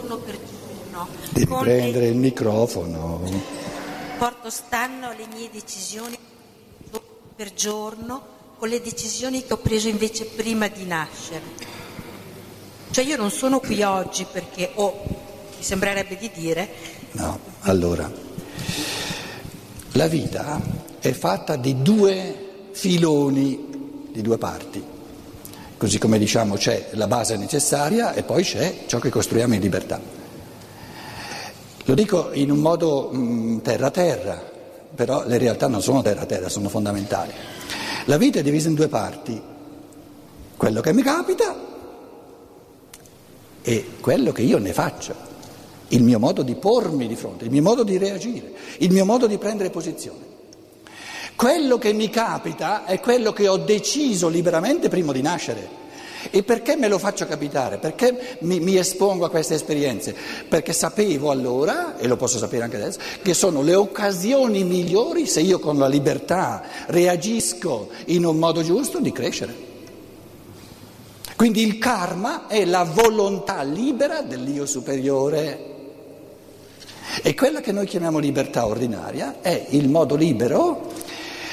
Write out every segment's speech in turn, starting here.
giorno per giorno. Devi prendere le- il microfono. porto stanno alle mie decisioni per giorno con le decisioni che ho preso invece prima di nascere. Cioè io non sono qui oggi perché ho, mi sembrerebbe di dire, No, allora, la vita è fatta di due filoni, di due parti. Così come diciamo c'è la base necessaria e poi c'è ciò che costruiamo in libertà. Lo dico in un modo mh, terra-terra, però le realtà non sono terra-terra, sono fondamentali. La vita è divisa in due parti, quello che mi capita e quello che io ne faccio, il mio modo di pormi di fronte, il mio modo di reagire, il mio modo di prendere posizione. Quello che mi capita è quello che ho deciso liberamente prima di nascere. E perché me lo faccio capitare? Perché mi, mi espongo a queste esperienze? Perché sapevo allora, e lo posso sapere anche adesso, che sono le occasioni migliori se io con la libertà reagisco in un modo giusto di crescere. Quindi il karma è la volontà libera dell'io superiore. E quella che noi chiamiamo libertà ordinaria è il modo libero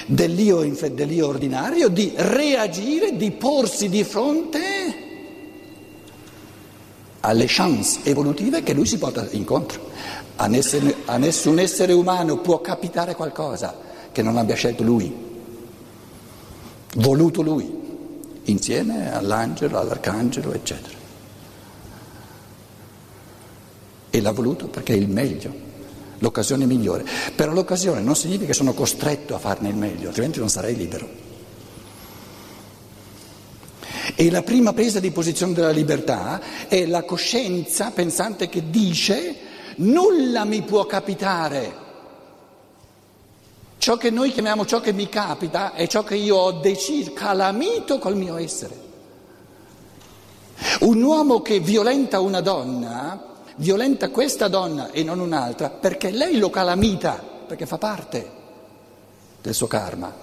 dell'io, dell'io ordinario di reagire, di porsi di fronte alle chance evolutive che lui si porta incontro. A nessun, a nessun essere umano può capitare qualcosa che non abbia scelto lui, voluto lui, insieme all'angelo, all'arcangelo, eccetera. E l'ha voluto perché è il meglio, l'occasione migliore. Però l'occasione non significa che sono costretto a farne il meglio, altrimenti non sarei libero. E la prima presa di posizione della libertà è la coscienza pensante che dice nulla mi può capitare. Ciò che noi chiamiamo ciò che mi capita è ciò che io ho deciso, calamito col mio essere. Un uomo che violenta una donna, violenta questa donna e non un'altra, perché lei lo calamita, perché fa parte del suo karma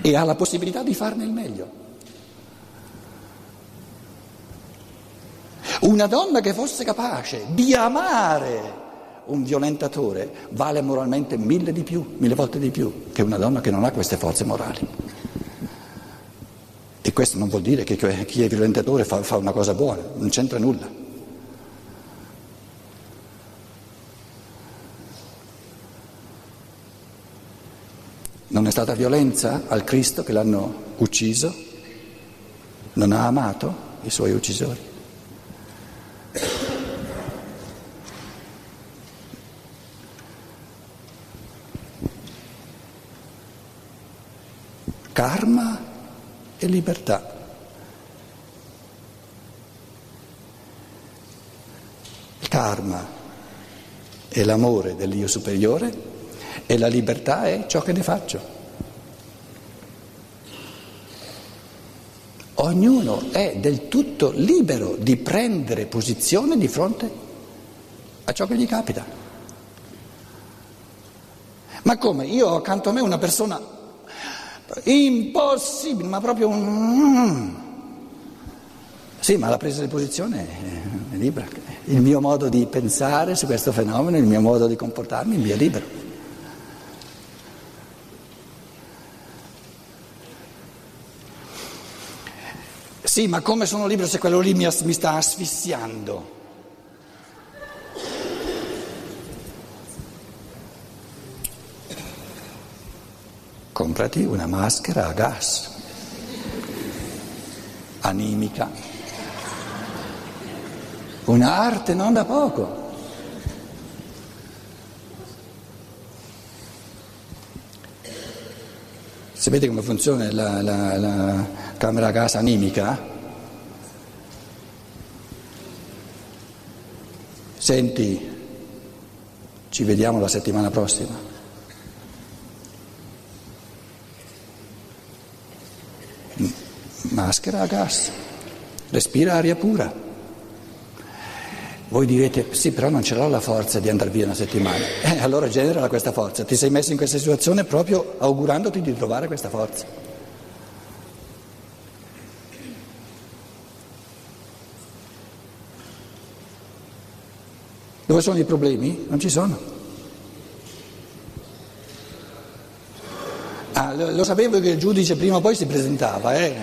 e ha la possibilità di farne il meglio. Una donna che fosse capace di amare un violentatore vale moralmente mille di più, mille volte di più che una donna che non ha queste forze morali. E questo non vuol dire che chi è violentatore fa, una cosa buona, non c'entra nulla. Non è stata violenza al Cristo che l'hanno ucciso? Non ha amato i suoi uccisori? Karma e libertà. Karma è l'amore dell'io superiore e la libertà è ciò che ne faccio. Ognuno è del tutto libero di prendere posizione di fronte a ciò che gli capita. Ma come? Io ho accanto a me una persona impossibile, ma proprio un... Sì, ma la presa di posizione è libera. Il mio modo di pensare su questo fenomeno, il mio modo di comportarmi, è libero. Sì, ma come sono libero se quello lì mi, mi sta asfissiando? Comprati una maschera a gas, animica, un'arte non da poco. Sapete come funziona la, la, la camera a gas animica? Senti, ci vediamo la settimana prossima. Maschera a gas, respira aria pura. Voi direte, sì, però non ce l'ho la forza di andare via una settimana. Eh, allora generala questa forza. Ti sei messo in questa situazione proprio augurandoti di trovare questa forza. Dove sono i problemi? Non ci sono. Ah, lo, lo, sapevo che il giudice prima o poi si presentava, eh?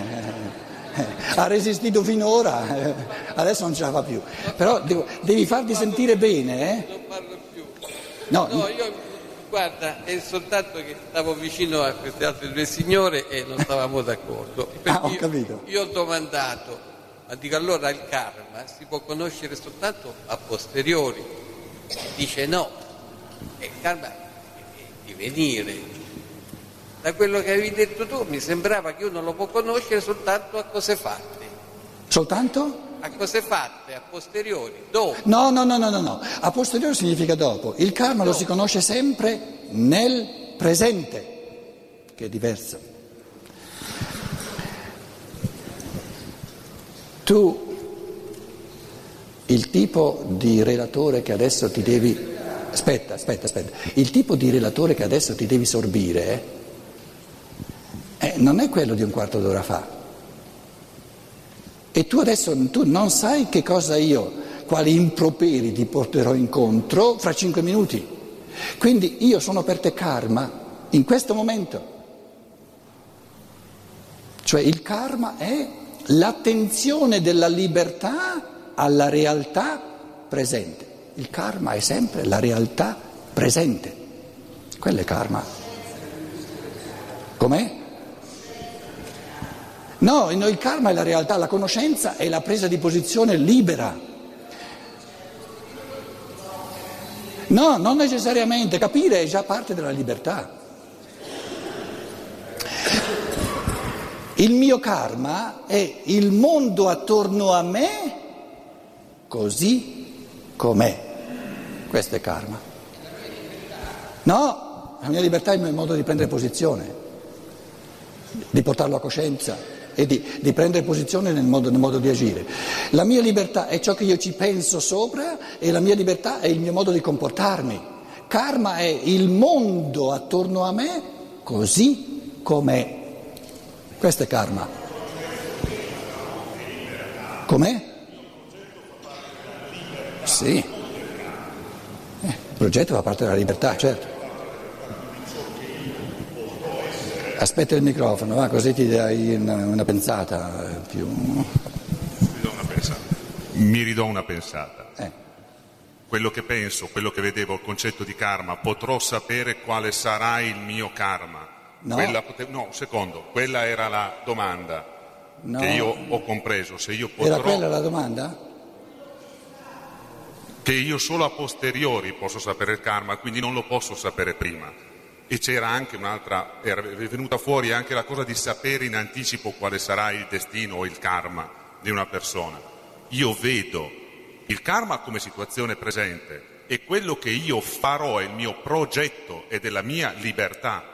Eh, ha resistito finora, eh, adesso non ce la fa più. Però devo, devi farti sentire bene. Eh? Non parlo più. No, no io, guarda, è soltanto che stavo vicino a queste altre due signore e non stavamo d'accordo. ah, ho capito. Io, io ho domandato ma dico allora il karma si può conoscere soltanto a posteriori. Dice no, il karma è divenire. Da quello che avevi detto tu mi sembrava che uno lo può conoscere soltanto a cose fatte. Soltanto? A cose fatte, a posteriori, dopo. No, no, no, no, no, no. A posteriori significa dopo. Il karma dopo. lo si conosce sempre nel presente, che è diverso. Tu, il tipo di relatore che adesso ti devi... Aspetta, aspetta, aspetta. Il tipo di relatore che adesso ti devi sorbire eh, non è quello di un quarto d'ora fa. E tu adesso tu non sai che cosa io, quali improperi ti porterò incontro fra cinque minuti. Quindi io sono per te karma in questo momento. Cioè il karma è l'attenzione della libertà alla realtà presente. Il karma è sempre la realtà presente. Quello è karma. Com'è? No, il karma è la realtà, la conoscenza è la presa di posizione libera. No, non necessariamente, capire è già parte della libertà. Il mio karma è il mondo attorno a me così com'è. Questo è karma. No, la mia libertà è il mio modo di prendere posizione, di portarlo a coscienza e di, di prendere posizione nel modo, nel modo di agire. La mia libertà è ciò che io ci penso sopra e la mia libertà è il mio modo di comportarmi. Karma è il mondo attorno a me così com'è. Questo è karma. Com'è? Sì. Eh, il progetto fa parte della libertà, certo. Aspetta il microfono, va, così ti dai una, una pensata più. Mi ridò una pensata. Eh. Quello che penso, quello che vedevo, il concetto di karma, potrò sapere quale sarà il mio karma No. Quella, no, secondo, quella era la domanda no. che io ho compreso. Se io potrò, era quella la domanda? Che io solo a posteriori posso sapere il karma, quindi non lo posso sapere prima. E c'era anche un'altra, era venuta fuori anche la cosa di sapere in anticipo quale sarà il destino o il karma di una persona. Io vedo il karma come situazione presente e quello che io farò è il mio progetto ed è la mia libertà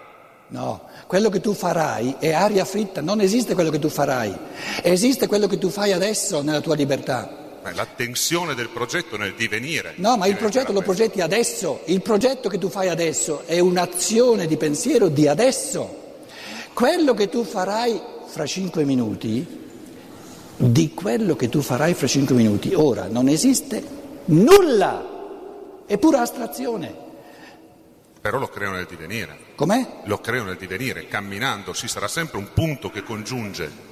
No, quello che tu farai è aria fritta, non esiste quello che tu farai, esiste quello che tu fai adesso nella tua libertà. Beh, la tensione del progetto nel divenire. No, ma il progetto lo progetti adesso, il progetto che tu fai adesso è un'azione di pensiero di adesso. Quello che tu farai fra cinque minuti, di quello che tu farai fra cinque minuti, ora non esiste nulla, è pura astrazione. Però lo creo nel divenire. Com'è? Lo creo nel divenire, camminando, ci sarà sempre un punto che congiunge.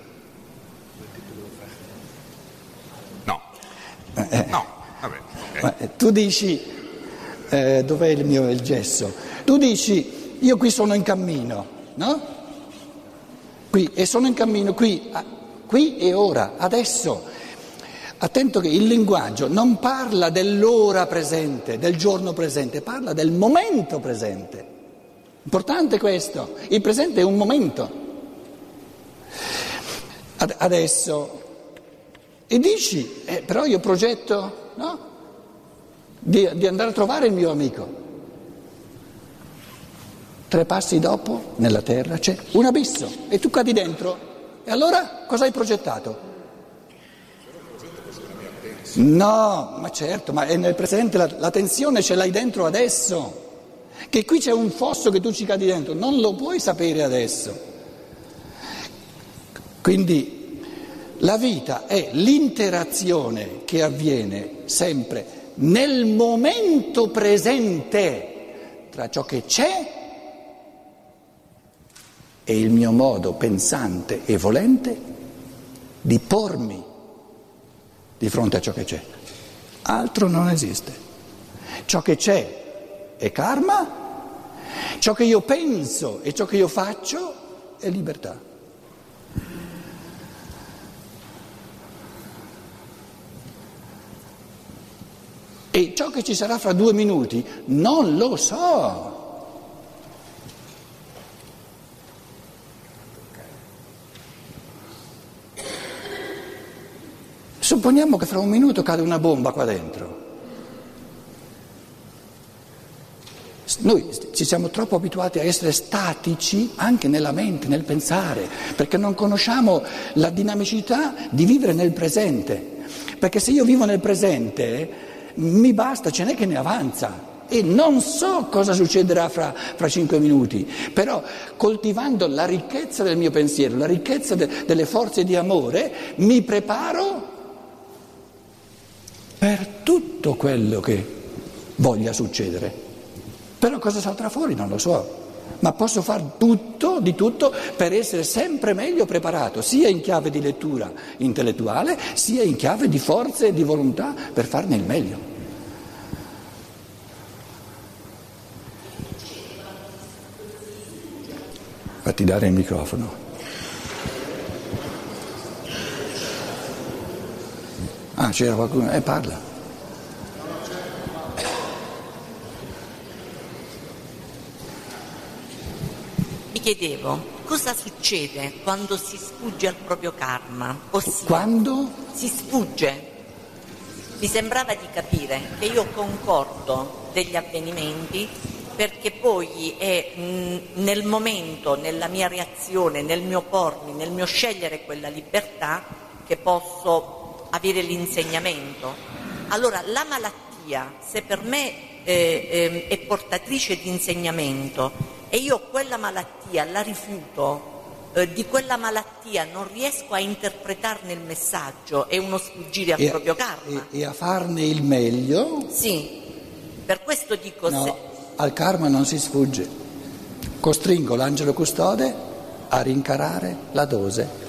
Eh, no, vabbè. Okay. Eh, tu dici, eh, dov'è il mio il gesso? Tu dici, io qui sono in cammino, no? Qui, e sono in cammino qui, qui e ora, adesso. Attento che il linguaggio non parla dell'ora presente, del giorno presente, parla del momento presente. Importante questo, il presente è un momento. Adesso, e dici, eh, però io progetto no? di, di andare a trovare il mio amico. Tre passi dopo, nella terra, c'è un abisso e tu cadi dentro. E allora cosa hai progettato? No, ma certo, ma è nel presente, la, la tensione ce l'hai dentro adesso. Che qui c'è un fosso che tu ci cadi dentro, non lo puoi sapere adesso. Quindi la vita è l'interazione che avviene sempre nel momento presente tra ciò che c'è e il mio modo pensante e volente di pormi di fronte a ciò che c'è. Altro non esiste. Ciò che c'è è karma, ciò che io penso e ciò che io faccio è libertà. E ciò che ci sarà fra due minuti non lo so. Supponiamo che fra un minuto cade una bomba qua dentro. Noi ci siamo troppo abituati a essere statici anche nella mente, nel pensare, perché non conosciamo la dinamicità di vivere nel presente. Perché se io vivo nel presente mi basta, ce n'è che ne avanza. E non so cosa succederà fra, fra cinque minuti, però coltivando la ricchezza del mio pensiero, la ricchezza de, delle forze di amore, mi preparo per tutto quello che voglia succedere. Però cosa salterà fuori non lo so, ma posso fare tutto, di tutto, per essere sempre meglio preparato, sia in chiave di lettura intellettuale, sia in chiave di forze e di volontà per farne il meglio. Fatti dare il microfono. Ah, c'era qualcuno? Eh, parla. Chiedevo cosa succede quando si sfugge al proprio karma? Ossia, Quando? si sfugge. Mi sembrava di capire che io concordo degli avvenimenti perché poi è mh, nel momento, nella mia reazione, nel mio pormi, nel mio scegliere quella libertà che posso avere l'insegnamento. Allora la malattia, se per me eh, eh, è portatrice di insegnamento e io quella malattia la rifiuto, eh, di quella malattia non riesco a interpretarne il messaggio, è uno sfuggire al proprio karma. e- e a farne il meglio? Sì, per questo dico No, se... al karma non si sfugge. Costringo l'angelo custode a rincarare la dose.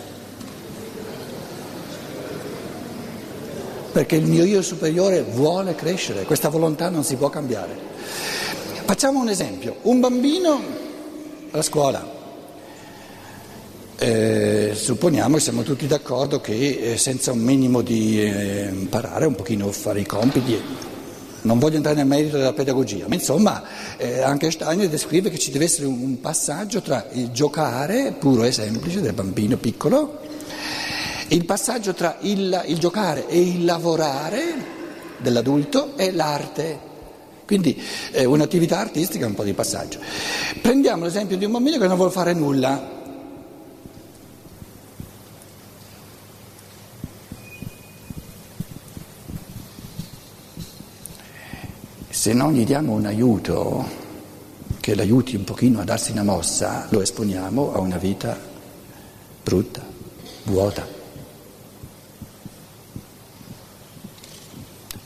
Perché il mio io superiore vuole crescere, questa volontà non si può cambiare. Facciamo un esempio, un bambino alla scuola. Eh, supponiamo che siamo tutti d'accordo che eh, senza un minimo di eh, imparare un pochino a fare i compiti, non voglio entrare nel merito della pedagogia, ma insomma eh, anche Steiner descrive che ci deve essere un, un passaggio tra il giocare puro e semplice del bambino piccolo, il passaggio tra il, il giocare e il lavorare dell'adulto e l'arte. Quindi eh, un'attività artistica è un po' di passaggio. Prendiamo l'esempio di un bambino che non vuole fare nulla. Se non gli diamo un aiuto che l'aiuti un pochino a darsi una mossa, lo esponiamo a una vita brutta, vuota.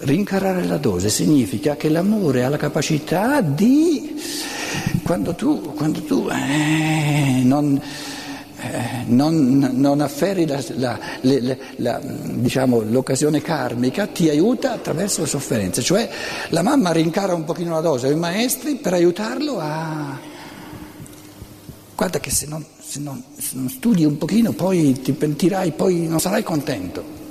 Rincarare la dose significa che l'amore ha la capacità di, quando tu, quando tu eh, non, eh, non, non afferri la, la, la- diciamo, l'occasione karmica, ti aiuta attraverso le sofferenze. Cioè la mamma rincara un pochino la dose ai maestri per aiutarlo a... Guarda che se non, se non- se non studi un pochino poi ti pentirai, poi non sarai contento.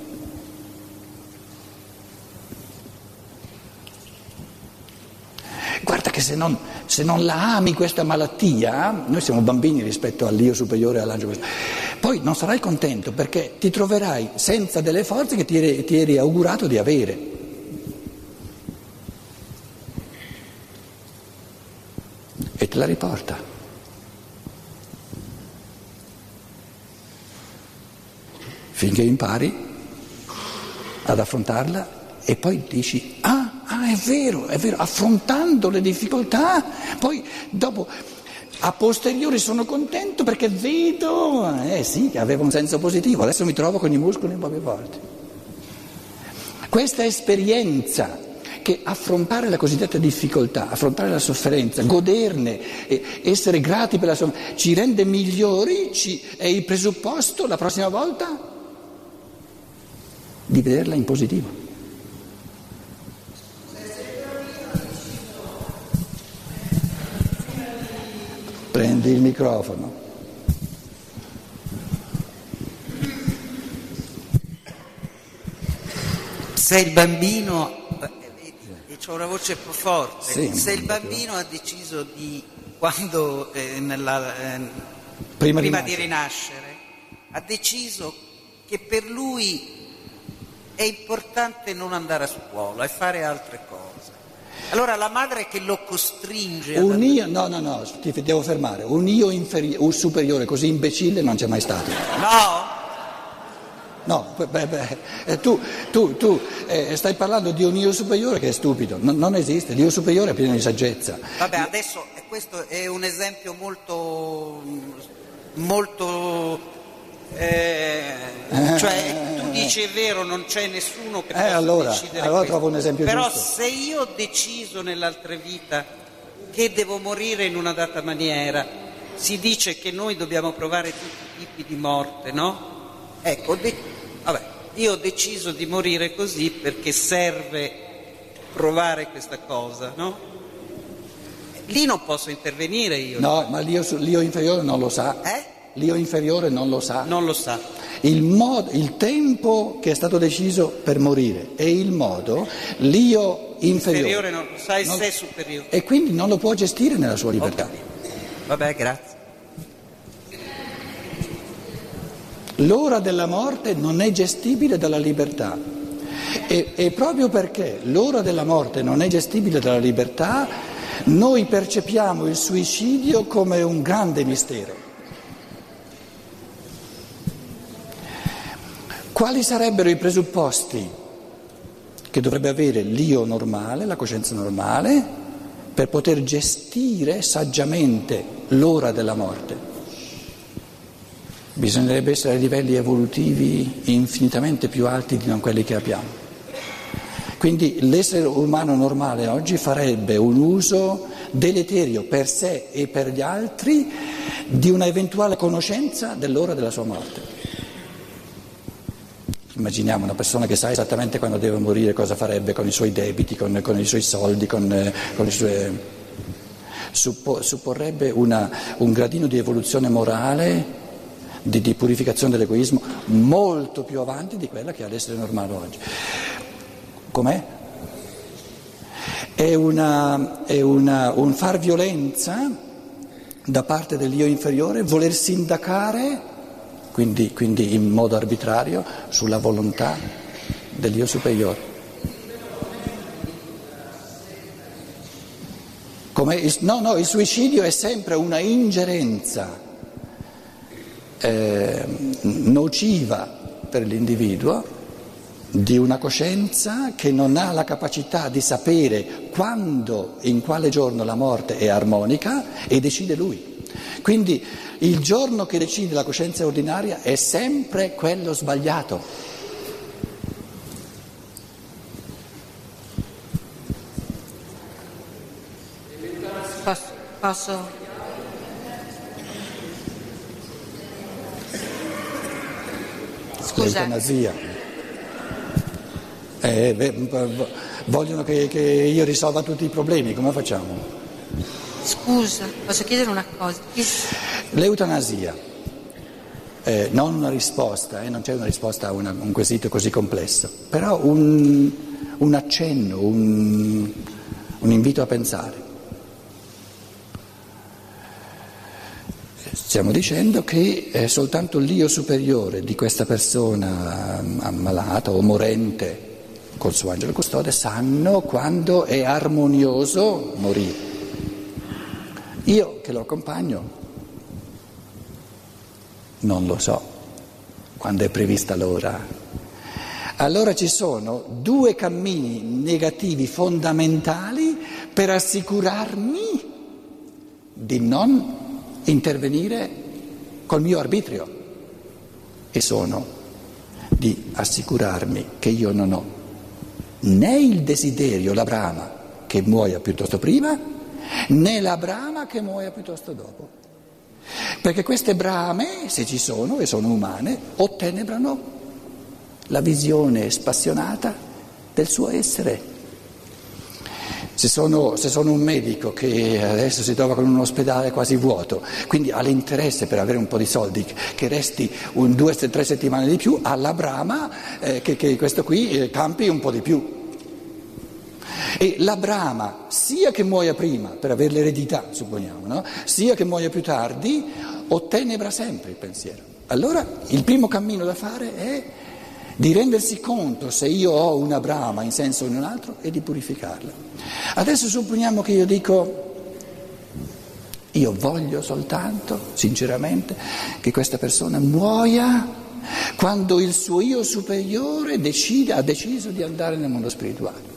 Guarda che se non, se non la ami questa malattia, noi siamo bambini rispetto all'io superiore all'angelo, poi non sarai contento perché ti troverai senza delle forze che ti eri, ti eri augurato di avere. E te la riporta. Finché impari ad affrontarla e poi dici, ah, ah, è vero, è vero, affrontando le difficoltà, poi dopo a posteriori sono contento perché vedo, eh sì, che aveva un senso positivo, adesso mi trovo con i muscoli un po' più forti. Questa esperienza che affrontare la cosiddetta difficoltà, affrontare la sofferenza, goderne, essere grati per la sofferenza, ci rende migliori, ci, è il presupposto la prossima volta di vederla in positivo. Il microfono. Se il bambino, eh, ho una voce più forte, Sì, se il bambino ha deciso di, quando, eh, nella, eh, Prima di di nascere. rinascere, ha deciso che per lui è importante non andare a scuola e fare altre cose. Allora la madre che lo costringe ad Un io, no, no, no, ti devo fermare, un io inferi- un superiore così imbecille non c'è mai stato. No? No, beh, beh, eh, tu, tu, tu eh, stai parlando di un io superiore che è stupido, non, non esiste, l'io superiore è pieno di saggezza. Vabbè, adesso questo è un esempio molto, molto, eh, cioè tu dici è vero, non c'è nessuno che Eh, possa allora, decidere allora trovo un esempio Però giusto. se io ho deciso nell'altra vita che devo morire in una data maniera, si dice che noi dobbiamo provare tutti i tipi di morte, no? Ecco, de- vabbè, io ho deciso di morire così perché serve provare questa cosa, no? Lì non posso intervenire io. No, ma l'io, l'io inferiore non lo sa. Eh? L'io inferiore non lo sa. Non lo sa. Il, modo, il tempo che è stato deciso per morire e il modo, l'io inferiore. Inferiore non lo sa e non- sé superiore. E quindi non lo può gestire nella sua libertà. Vabbè, grazie. L'ora della morte non è gestibile dalla libertà. E, e proprio perché l'ora della morte non è gestibile dalla libertà, noi percepiamo il suicidio come un grande mistero. Quali sarebbero i presupposti che dovrebbe avere l'io normale, la coscienza normale, per poter gestire saggiamente l'ora della morte? Bisognerebbe essere a livelli evolutivi infinitamente più alti di non quelli che abbiamo. Quindi l'essere umano normale oggi farebbe un uso deleterio per sé e per gli altri di una eventuale conoscenza dell'ora della sua morte. Immaginiamo una persona che sa esattamente quando deve morire cosa farebbe con i suoi debiti, con, con i suoi soldi, con, eh, con le sue... Suppo- supporrebbe una- un gradino di evoluzione morale, di, di purificazione dell'egoismo, molto più avanti di quella che ha l'essere normale oggi. Com'è? È, una- è una- un far violenza da parte dell'io inferiore, voler sindacare, quindi, quindi in modo arbitrario, sulla volontà dell'io superiore. Come no, no, il suicidio è sempre una ingerenza eh, nociva per l'individuo di una coscienza che non ha la capacità di sapere quando, in quale giorno la morte è armonica e decide lui. Quindi il giorno che decide la coscienza ordinaria è sempre quello sbagliato. Posso? posso? Scusa, L'eutanasia. Eh, vogliono che, che io risolva tutti i problemi, come facciamo? Scusa, posso chiedere una cosa? L'eutanasia, eh, non una risposta, eh, non c'è una risposta a una- un quesito così complesso, però un, un accenno, un, un invito a pensare. Stiamo dicendo che è soltanto l'io superiore di questa persona mm, ammalata o morente col suo angelo custode sanno quando è armonioso morire. Io che lo accompagno non lo so quando è prevista l'ora. Allora ci sono due cammini negativi fondamentali per assicurarmi di non intervenire col mio arbitrio e sono di assicurarmi che io non ho né il desiderio, la brama, che muoia piuttosto prima, né la brama che muoia piuttosto dopo. Perché queste brame, se ci sono e sono umane, ottenebrano la visione spassionata del suo essere. Se sono, se sono, un medico che adesso si trova con un ospedale quasi vuoto, quindi ha l'interesse per avere un po' di soldi che resti un, due o tre settimane di più, ha la brama eh, che, che, questo qui eh, campi un po' di più. E la brama, sia che muoia prima per avere l'eredità, supponiamo, no? sia che muoia più tardi, ottenebra sempre il pensiero. Allora il primo cammino da fare è di rendersi conto se io ho una brama in senso o in un altro e di purificarla. Adesso supponiamo che io dico, io voglio soltanto, sinceramente, che questa persona muoia quando il suo io superiore decide, ha deciso di andare nel mondo spirituale.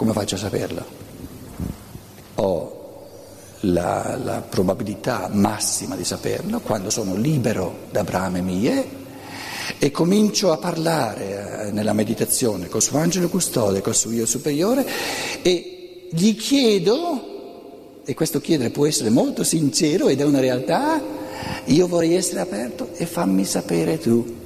Come faccio a saperlo? Ho la, la probabilità massima di saperlo quando sono libero da brame mie e comincio a parlare eh, nella meditazione col suo angelo custode, col suo io superiore e gli chiedo, e questo chiedere può essere molto sincero ed è una realtà, io vorrei essere aperto e fammi sapere tu.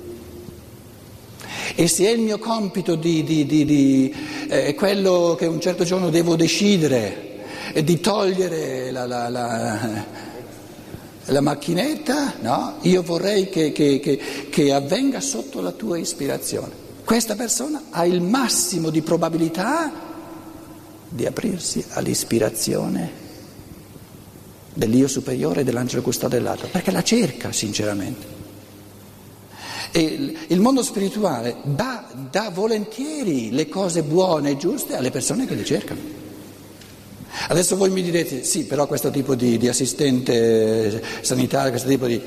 E se è il mio compito di, di, di, di eh, quello che un certo giorno devo decidere, eh, di togliere la, la, la la macchinetta, no? Io vorrei che, che, che, che, avvenga sotto la tua ispirazione. Questa persona ha il massimo di probabilità di aprirsi all'ispirazione dell'io superiore e dell'angelo custode dell'altro, perché la cerca sinceramente. E il mondo spirituale dà, dà volentieri le cose buone e giuste alle persone che le cercano. Adesso voi mi direte, sì, però questo tipo di, di assistente sanitario, questo tipo di...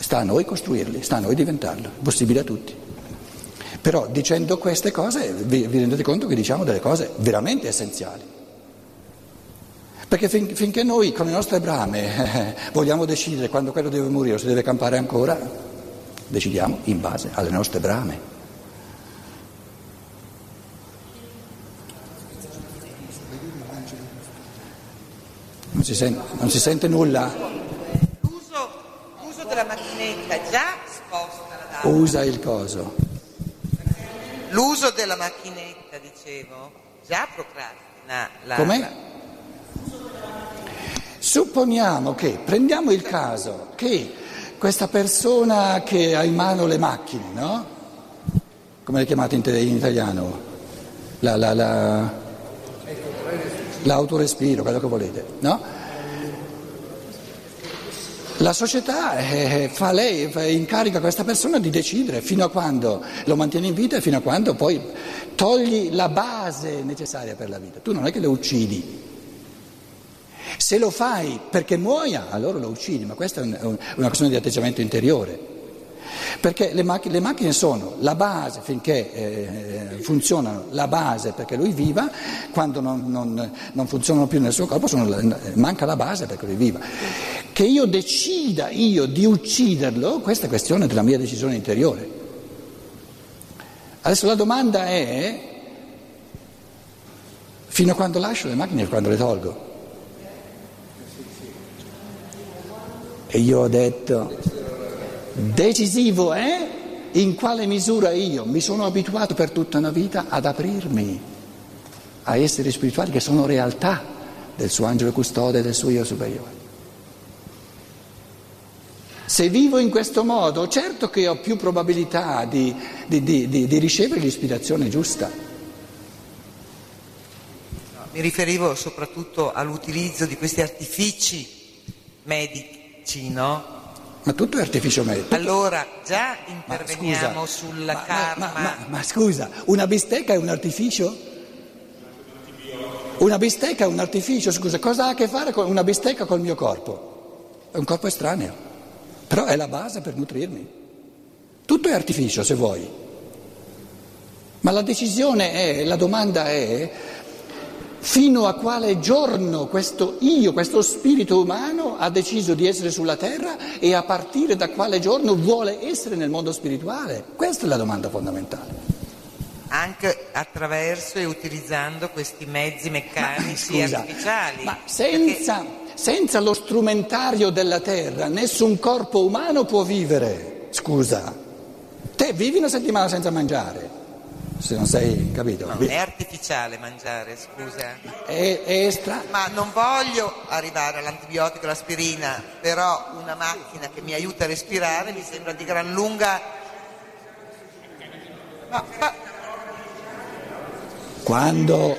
sta a noi costruirli, sta a noi diventarlo, possibile a tutti. Però dicendo queste cose vi, vi rendete conto che diciamo delle cose veramente essenziali. Perché fin, finché noi con le nostre brame eh, vogliamo decidere quando quello deve morire o se deve campare ancora, decidiamo in base alle nostre brame. Non si sente, non si sente nulla? L'uso, l'uso, della macchinetta già sposta la data. Usa il coso. L'uso della macchinetta, dicevo, già procrastina la... Com'è? Supponiamo che, prendiamo il caso, che questa persona che ha in mano le macchine, no? Come le chiamate in, in italiano? La, la, la l'autorespiro, quello che volete, no? La società eh, fa lei, incarica questa persona di decidere fino a quando lo mantiene in vita e fino a quando poi togli la base necessaria per la vita. Tu non è che lo uccidi. Se lo fai perché muoia, allora lo uccidi, ma questa è un, una questione di atteggiamento interiore. Perché le macchine, le macchine sono la base finché eh, funzionano, la base perché lui viva, quando non, non, non funzionano più nel suo corpo sono, manca la base perché lui viva. Che io decida io di ucciderlo, questa è questione della mia decisione interiore. Adesso la domanda è fino a quando lascio le macchine e quando le tolgo. E io ho detto Decisivo è in quale misura io mi sono abituato per tutta una vita ad aprirmi a esseri spirituali che sono realtà del suo angelo custode del suo io superiore. Se vivo in questo modo, certo che ho più probabilità di, di, di, di ricevere l'ispirazione giusta. Mi riferivo soprattutto all'utilizzo di questi artifici medici, no? Ma tutto è artificio medico. Allora già interveniamo scusa, sulla ma, karma. Ma, ma, ma, scusa, una bistecca è un artificio? Una bistecca è un artificio, scusa, cosa ha a che fare con una bistecca col mio corpo? È un corpo estraneo, però è la base per nutrirmi. Tutto è artificio se vuoi. Ma la decisione è, la domanda è, Fino a quale giorno questo io, questo spirito umano ha deciso di essere sulla terra e a partire da quale giorno vuole essere nel mondo spirituale? Questa è la domanda fondamentale. Anche attraverso e utilizzando questi mezzi meccanici Scusa, artificiali. ma senza, senza lo strumentario della terra nessun corpo umano può vivere. Scusa, te vivi una settimana senza mangiare, se non sei capito. No, è artificiale mangiare, scusa. È, è estra- Ma non voglio arrivare all'antibiotico, all'aspirina, però una macchina che mi aiuta a respirare mi sembra di gran lunga. Ma, ma- Quando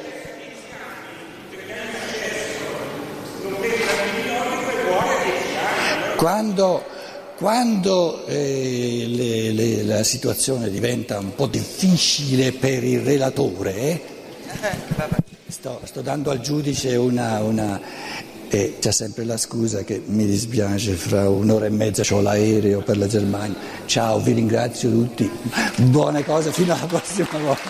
Quando, quando eh, le- le- la situazione diventa un po' difficile per il relatore, eh, sto, sto dando al giudice una... una e c'è sempre la scusa che mi dispiace, fra un'ora e mezza ho l'aereo per la Germania. Ciao, vi ringrazio tutti. Buone cose, fino alla prossima volta.